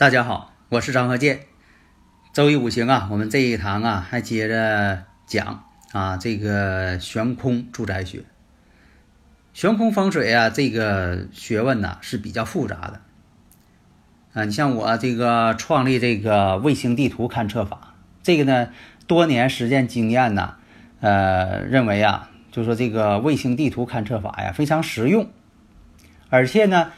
大家好，我是张和建。周易五行啊，我们这一堂啊还接着讲啊这个悬空住宅学。悬空风水啊，这个学问呢是比较复杂的啊。你像我这个创立这个卫星地图勘测法，这个呢多年实践经验呢，呃认为啊，就说这个卫星地图勘测法呀非常实用，而且呢。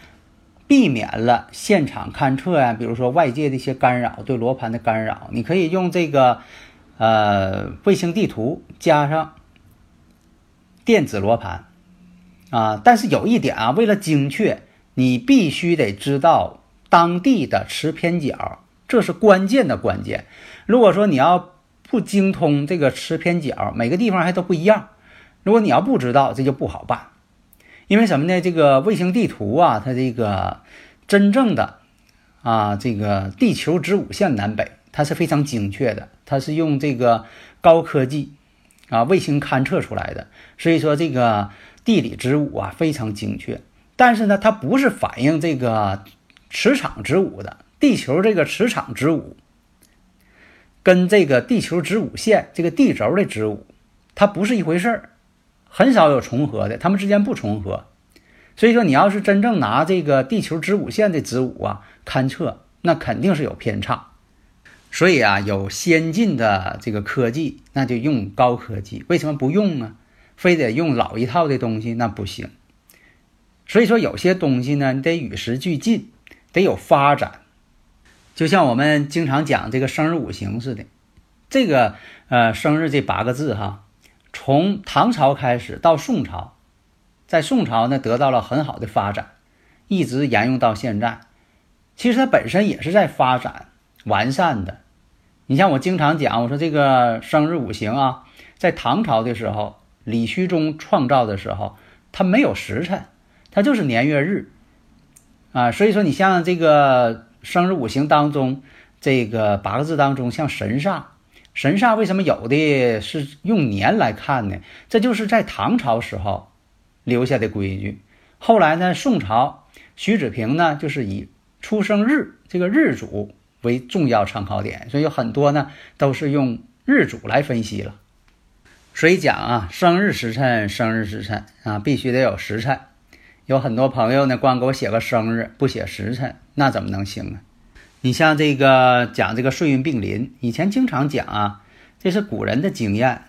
避免了现场勘测呀，比如说外界的一些干扰，对罗盘的干扰，你可以用这个呃卫星地图加上电子罗盘啊。但是有一点啊，为了精确，你必须得知道当地的持偏角，这是关键的关键。如果说你要不精通这个持偏角，每个地方还都不一样，如果你要不知道，这就不好办。因为什么呢？这个卫星地图啊，它这个真正的啊，这个地球子午线南北，它是非常精确的，它是用这个高科技啊卫星勘测出来的，所以说这个地理子午啊非常精确。但是呢，它不是反映这个磁场子午的，地球这个磁场子午跟这个地球子午线这个地轴的子午，它不是一回事儿。很少有重合的，它们之间不重合，所以说你要是真正拿这个地球子午线的子午啊勘测，那肯定是有偏差。所以啊，有先进的这个科技，那就用高科技。为什么不用呢？非得用老一套的东西，那不行。所以说有些东西呢，你得与时俱进，得有发展。就像我们经常讲这个生日五行似的，这个呃生日这八个字哈。从唐朝开始到宋朝，在宋朝呢得到了很好的发展，一直沿用到现在。其实它本身也是在发展完善的。你像我经常讲，我说这个生日五行啊，在唐朝的时候，李虚中创造的时候，它没有时辰，它就是年月日啊。所以说，你像这个生日五行当中，这个八个字当中，像神煞。神煞为什么有的是用年来看呢？这就是在唐朝时候留下的规矩。后来呢，宋朝徐子平呢，就是以出生日这个日主为重要参考点，所以有很多呢都是用日主来分析了。所以讲啊，生日时辰，生日时辰啊，必须得有时辰。有很多朋友呢，光给我写个生日，不写时辰，那怎么能行啊？你像这个讲这个岁运并临，以前经常讲啊，这是古人的经验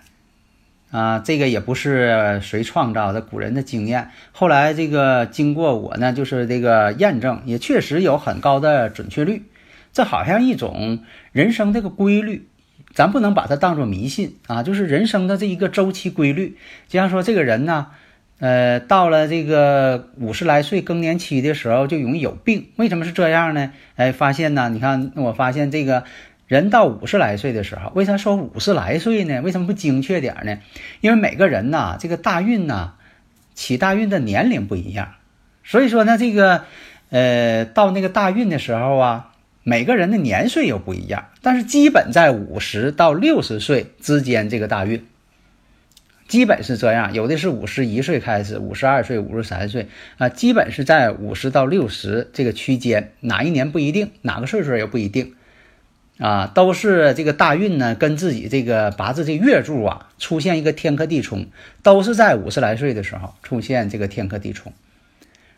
啊，这个也不是谁创造的，古人的经验。后来这个经过我呢，就是这个验证，也确实有很高的准确率。这好像一种人生这个规律，咱不能把它当做迷信啊，就是人生的这一个周期规律。就像说这个人呢。呃，到了这个五十来岁更年期的时候，就容易有病。为什么是这样呢？哎，发现呢，你看，我发现这个人到五十来岁的时候，为啥说五十来岁呢？为什么不精确点呢？因为每个人呐，这个大运呐，起大运的年龄不一样，所以说呢，这个呃，到那个大运的时候啊，每个人的年岁又不一样，但是基本在五十到六十岁之间这个大运。基本是这样，有的是五十一岁开始，五十二岁、五十三岁啊，基本是在五十到六十这个区间，哪一年不一定，哪个岁数也不一定，啊，都是这个大运呢，跟自己这个八字这月柱啊出现一个天克地冲，都是在五十来岁的时候出现这个天克地冲，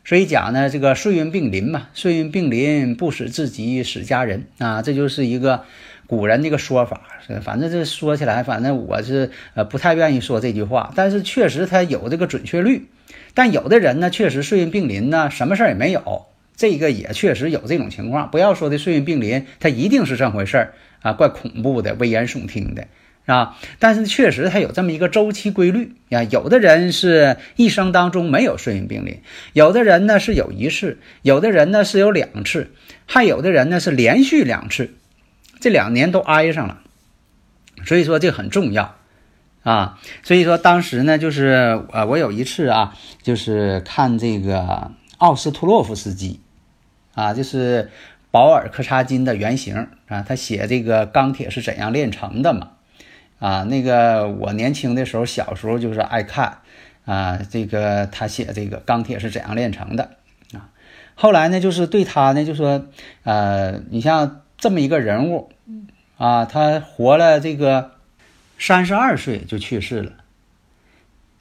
所以讲呢，这个岁运并临嘛，岁运并临不使自己使家人啊，这就是一个。古人这个说法，反正这说起来，反正我是呃不太愿意说这句话，但是确实它有这个准确率。但有的人呢，确实岁运并临呢，什么事儿也没有，这个也确实有这种情况。不要说的岁运并临，它一定是这回事儿啊，怪恐怖的，危言耸听的。啊，但是确实它有这么一个周期规律啊。有的人是一生当中没有顺运病临，有的人呢是有一次，有的人呢是有两次，还有的人呢是连续两次，这两年都挨上了。所以说这很重要啊。所以说当时呢，就是呃，我有一次啊，就是看这个奥斯托洛夫斯基啊，就是保尔柯察金的原型啊，他写这个钢铁是怎样炼成的嘛。啊，那个我年轻的时候，小时候就是爱看，啊，这个他写这个钢铁是怎样炼成的啊。后来呢，就是对他呢，就说，呃，你像这么一个人物，啊，他活了这个三十二岁就去世了。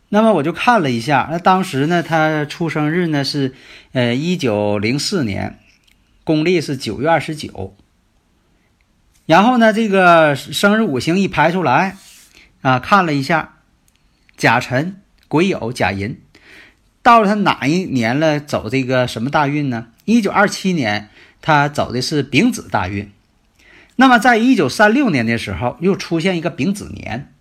那么我就看了一下，那当时呢，他出生日呢是，呃，一九零四年，公历是九月二十九。然后呢，这个生日五行一排出来，啊，看了一下，甲辰、癸酉、甲寅，到了他哪一年了？走这个什么大运呢？一九二七年，他走的是丙子大运。那么，在一九三六年的时候，又出现一个丙子年，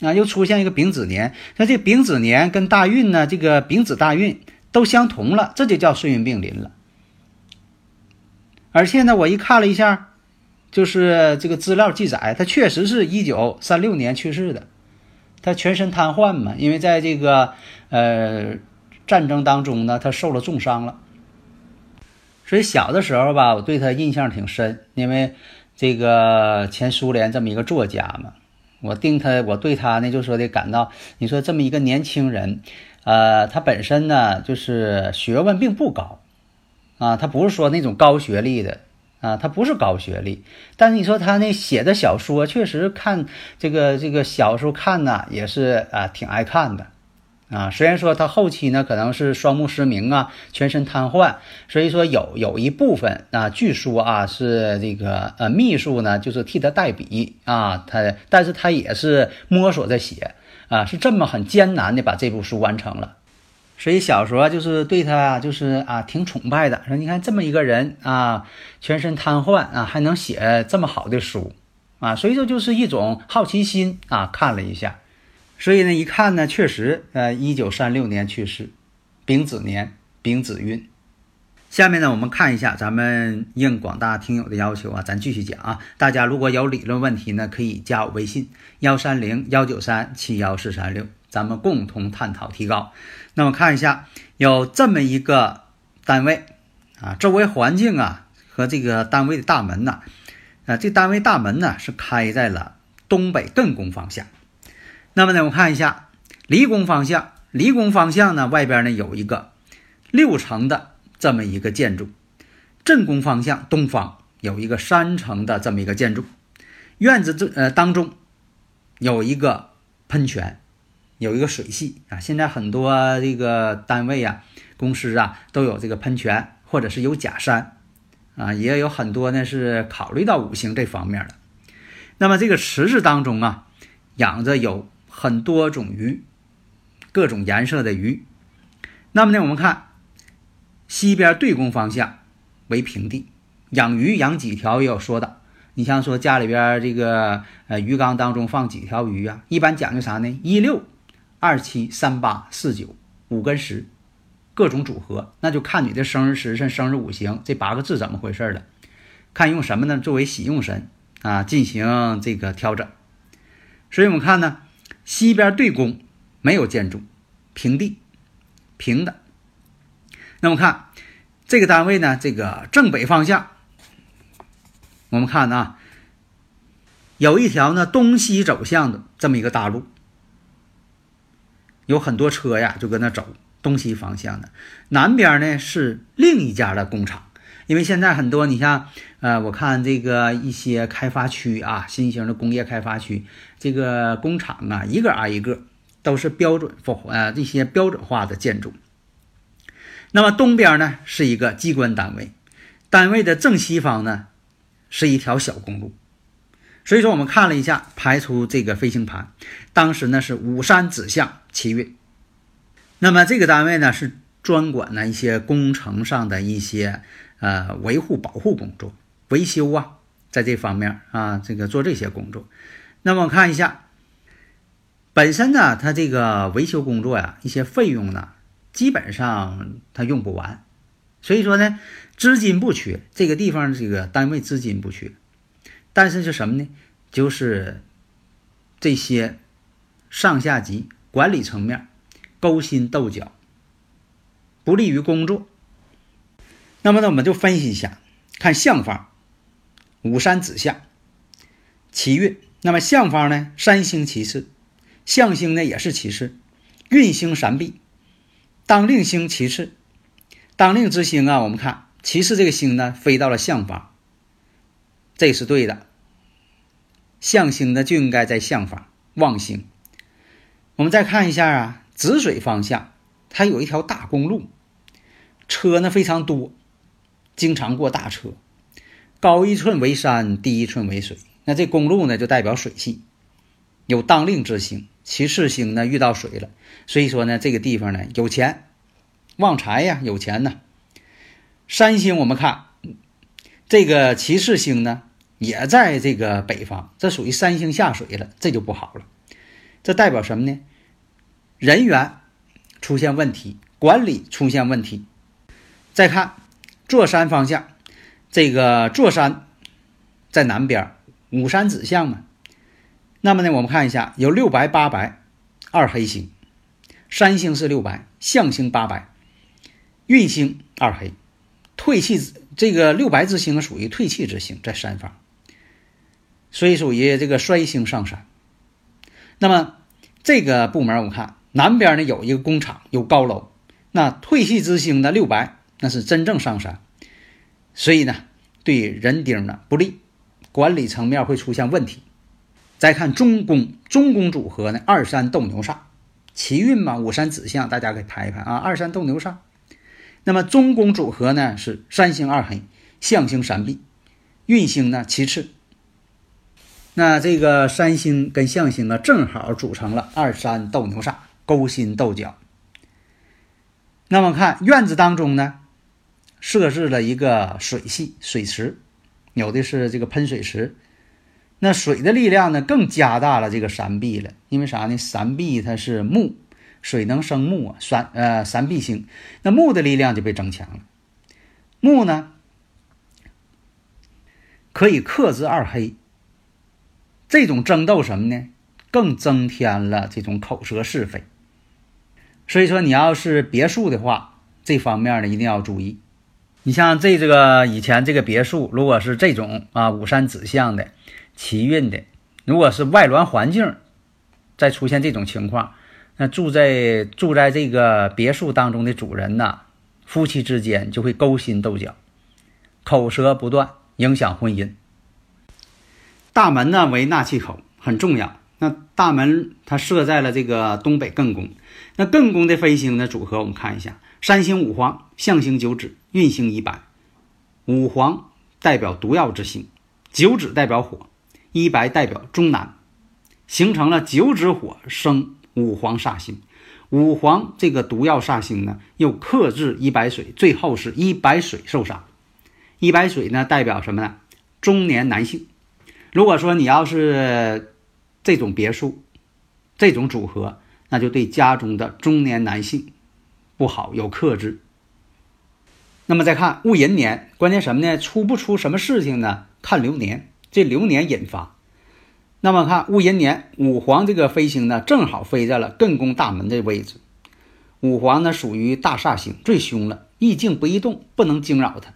啊，又出现一个丙子年。那这丙子年跟大运呢，这个丙子大运都相同了，这就叫顺运并临了。而且呢，我一看了一下。就是这个资料记载，他确实是一九三六年去世的，他全身瘫痪嘛，因为在这个呃战争当中呢，他受了重伤了。所以小的时候吧，我对他印象挺深，因为这个前苏联这么一个作家嘛，我定他，我对他呢就说的感到，你说这么一个年轻人，呃，他本身呢就是学问并不高，啊，他不是说那种高学历的。啊，他不是高学历，但是你说他那写的小说，确实看这个这个小时候看呢，也是啊挺爱看的，啊，虽然说他后期呢可能是双目失明啊，全身瘫痪，所以说有有一部分啊，据说啊是这个呃秘书呢就是替他代笔啊，他但是他也是摸索着写啊，是这么很艰难的把这部书完成了。所以小时候就是对他就是啊挺崇拜的，说你看这么一个人啊，全身瘫痪啊，还能写这么好的书啊，所以说就是一种好奇心啊，看了一下，所以呢一看呢，确实呃，一九三六年去世，丙子年，丙子运。下面呢我们看一下，咱们应广大听友的要求啊，咱继续讲啊。大家如果有理论问题呢，可以加我微信幺三零幺九三七幺四三六。咱们共同探讨提高。那么看一下，有这么一个单位啊，周围环境啊和这个单位的大门呐，啊，这单位大门呢是开在了东北艮宫方向。那么呢，我看一下离宫方向，离宫方向呢外边呢有一个六层的这么一个建筑，正宫方向东方有一个三层的这么一个建筑，院子这呃当中有一个喷泉。有一个水系啊，现在很多这个单位啊、公司啊都有这个喷泉，或者是有假山啊，也有很多呢是考虑到五行这方面的。那么这个池子当中啊，养着有很多种鱼，各种颜色的鱼。那么呢，我们看西边对宫方向为平地，养鱼养几条也有说的。你像说家里边这个呃鱼缸当中放几条鱼啊，一般讲究啥呢？一六。二七三八四九五跟十，各种组合，那就看你的生日时辰、生日五行这八个字怎么回事了。看用什么呢？作为喜用神啊，进行这个调整。所以我们看呢，西边对宫没有建筑，平地，平的。那么看这个单位呢，这个正北方向，我们看啊，有一条呢东西走向的这么一个大路。有很多车呀，就搁那走东西方向的。南边呢是另一家的工厂，因为现在很多，你像呃，我看这个一些开发区啊，新型的工业开发区，这个工厂啊，一个挨一个都是标准化呃这些标准化的建筑。那么东边呢是一个机关单位，单位的正西方呢是一条小公路。所以说，我们看了一下，排除这个飞行盘，当时呢是五山指向奇运。那么这个单位呢是专管呢一些工程上的一些呃维护保护工作、维修啊，在这方面啊，这个做这些工作。那么看一下，本身呢，它这个维修工作呀，一些费用呢，基本上它用不完，所以说呢，资金不缺，这个地方这个单位资金不缺，但是是什么呢？就是这些上下级管理层面勾心斗角，不利于工作。那么呢，我们就分析一下，看相方，五山子相，奇运。那么相方呢，三星其次，相星呢也是其次，运星闪避，当令星其次，当令之星啊，我们看其次这个星呢飞到了相方，这是对的。相星呢就应该在相方，旺星。我们再看一下啊，子水方向，它有一条大公路，车呢非常多，经常过大车，高一寸为山，低一寸为水。那这公路呢，就代表水系，有当令之星，其次星呢遇到水了，所以说呢，这个地方呢有钱，旺财呀，有钱呢。三星我们看，这个骑士星呢也在这个北方，这属于三星下水了，这就不好了。这代表什么呢？人员出现问题，管理出现问题。再看座山方向，这个座山在南边。五山指向嘛，那么呢，我们看一下，有六白八白二黑星，山星是六白，象星八白，运星二黑，退气这个六白之星属于退气之星，在山方，所以属于这个衰星上山。那么这个部门我们看南边呢有一个工厂，有高楼，那退气之星的六白那是真正上山，所以呢对人丁呢不利。管理层面会出现问题。再看中宫，中宫组合呢，二三斗牛煞，奇运嘛，五山子相，大家给排一排啊，二三斗牛煞。那么中宫组合呢是三星二黑，相星三碧，运星呢其次。那这个三星跟相星啊，正好组成了二三斗牛煞，勾心斗角。那么看院子当中呢，设置了一个水系水池。有的是这个喷水池，那水的力量呢更加大了这个三壁了，因为啥呢？三壁它是木，水能生木啊，三呃三壁星，那木的力量就被增强了。木呢可以克制二黑，这种争斗什么呢？更增添了这种口舌是非。所以说，你要是别墅的话，这方面呢一定要注意。你像这这个以前这个别墅，如果是这种啊五山子相的奇运的，如果是外峦环境再出现这种情况，那住在住在这个别墅当中的主人呐，夫妻之间就会勾心斗角，口舌不断，影响婚姻。大门呢为纳气口，很重要。那大门它设在了这个东北艮宫，那艮宫的飞星的组合，我们看一下。三星五黄，象星九紫，运星一白。五黄代表毒药之星，九紫代表火，一白代表中南，形成了九紫火生五黄煞星。五黄这个毒药煞星呢，又克制一白水，最后是一白水受伤。一白水呢，代表什么呢？中年男性。如果说你要是这种别墅，这种组合，那就对家中的中年男性。不好，有克制。那么再看戊寅年，关键什么呢？出不出什么事情呢？看流年，这流年引发。那么看戊寅年，五黄这个飞星呢，正好飞在了艮宫大门的位置。五黄呢，属于大煞星，最凶了，易静不易动，不能惊扰它。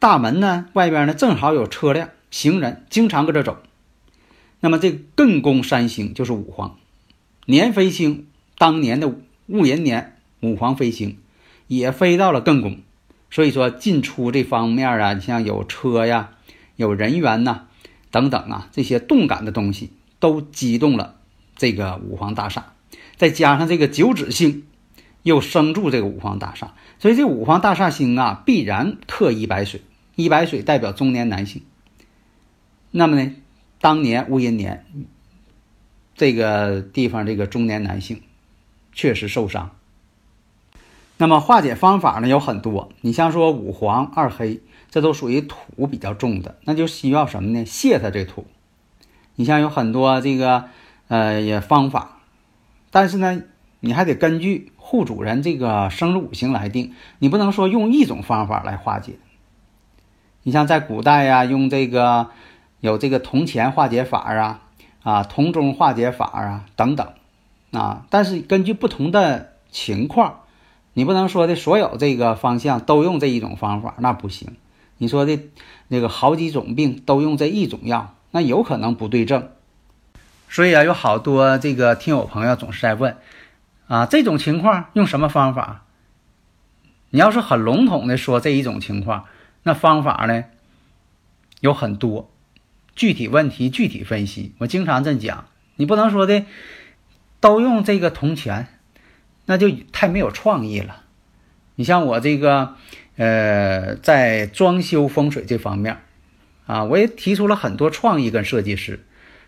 大门呢，外边呢，正好有车辆、行人经常搁这走。那么这艮宫三星就是五黄，年飞星当年的戊寅年。五黄飞星也飞到了艮宫，所以说进出这方面啊，你像有车呀、有人员呐等等啊，这些动感的东西都激动了这个五黄大厦。再加上这个九紫星又生助这个五黄大厦，所以这五黄大厦星啊，必然克一白水。一白水代表中年男性。那么呢，当年戊寅年这个地方这个中年男性确实受伤。那么化解方法呢有很多，你像说五黄二黑，这都属于土比较重的，那就需要什么呢？泄它这土。你像有很多这个呃也方法，但是呢，你还得根据户主人这个生日五行来定，你不能说用一种方法来化解。你像在古代呀，用这个有这个铜钱化解法啊，啊铜钟化解法啊等等，啊，但是根据不同的情况。你不能说的所有这个方向都用这一种方法，那不行。你说的那个好几种病都用这一种药，那有可能不对症。所以啊，有好多这个听友朋友总是在问，啊，这种情况用什么方法？你要是很笼统的说这一种情况，那方法呢有很多，具体问题具体分析。我经常这讲，你不能说的都用这个铜钱。那就太没有创意了。你像我这个，呃，在装修风水这方面，啊，我也提出了很多创意跟设计师，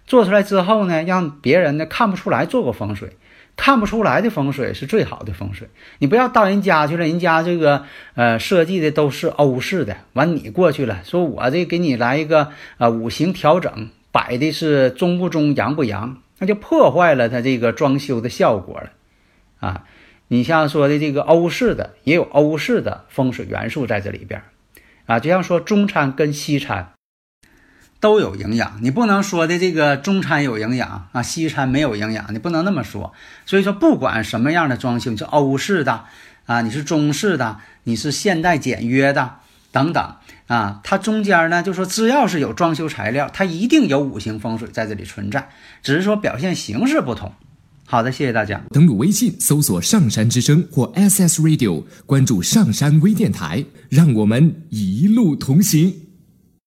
做出来之后呢，让别人呢看不出来做过风水，看不出来的风水是最好的风水。你不要到人家去了，人家这个呃设计的都是欧式的，完你过去了，说我这给你来一个呃五行调整，摆的是中不中，阳不阳，那就破坏了他这个装修的效果了。啊，你像说的这个欧式的，也有欧式的风水元素在这里边啊，就像说中餐跟西餐都有营养，你不能说的这个中餐有营养啊，西餐没有营养，你不能那么说。所以说，不管什么样的装修，你是欧式的啊，你是中式的，你是现代简约的等等啊，它中间呢，就说只要是有装修材料，它一定有五行风水在这里存在，只是说表现形式不同。好的，谢谢大家。登录微信搜索“上山之声”或 SS Radio，关注上山微电台，让我们一路同行。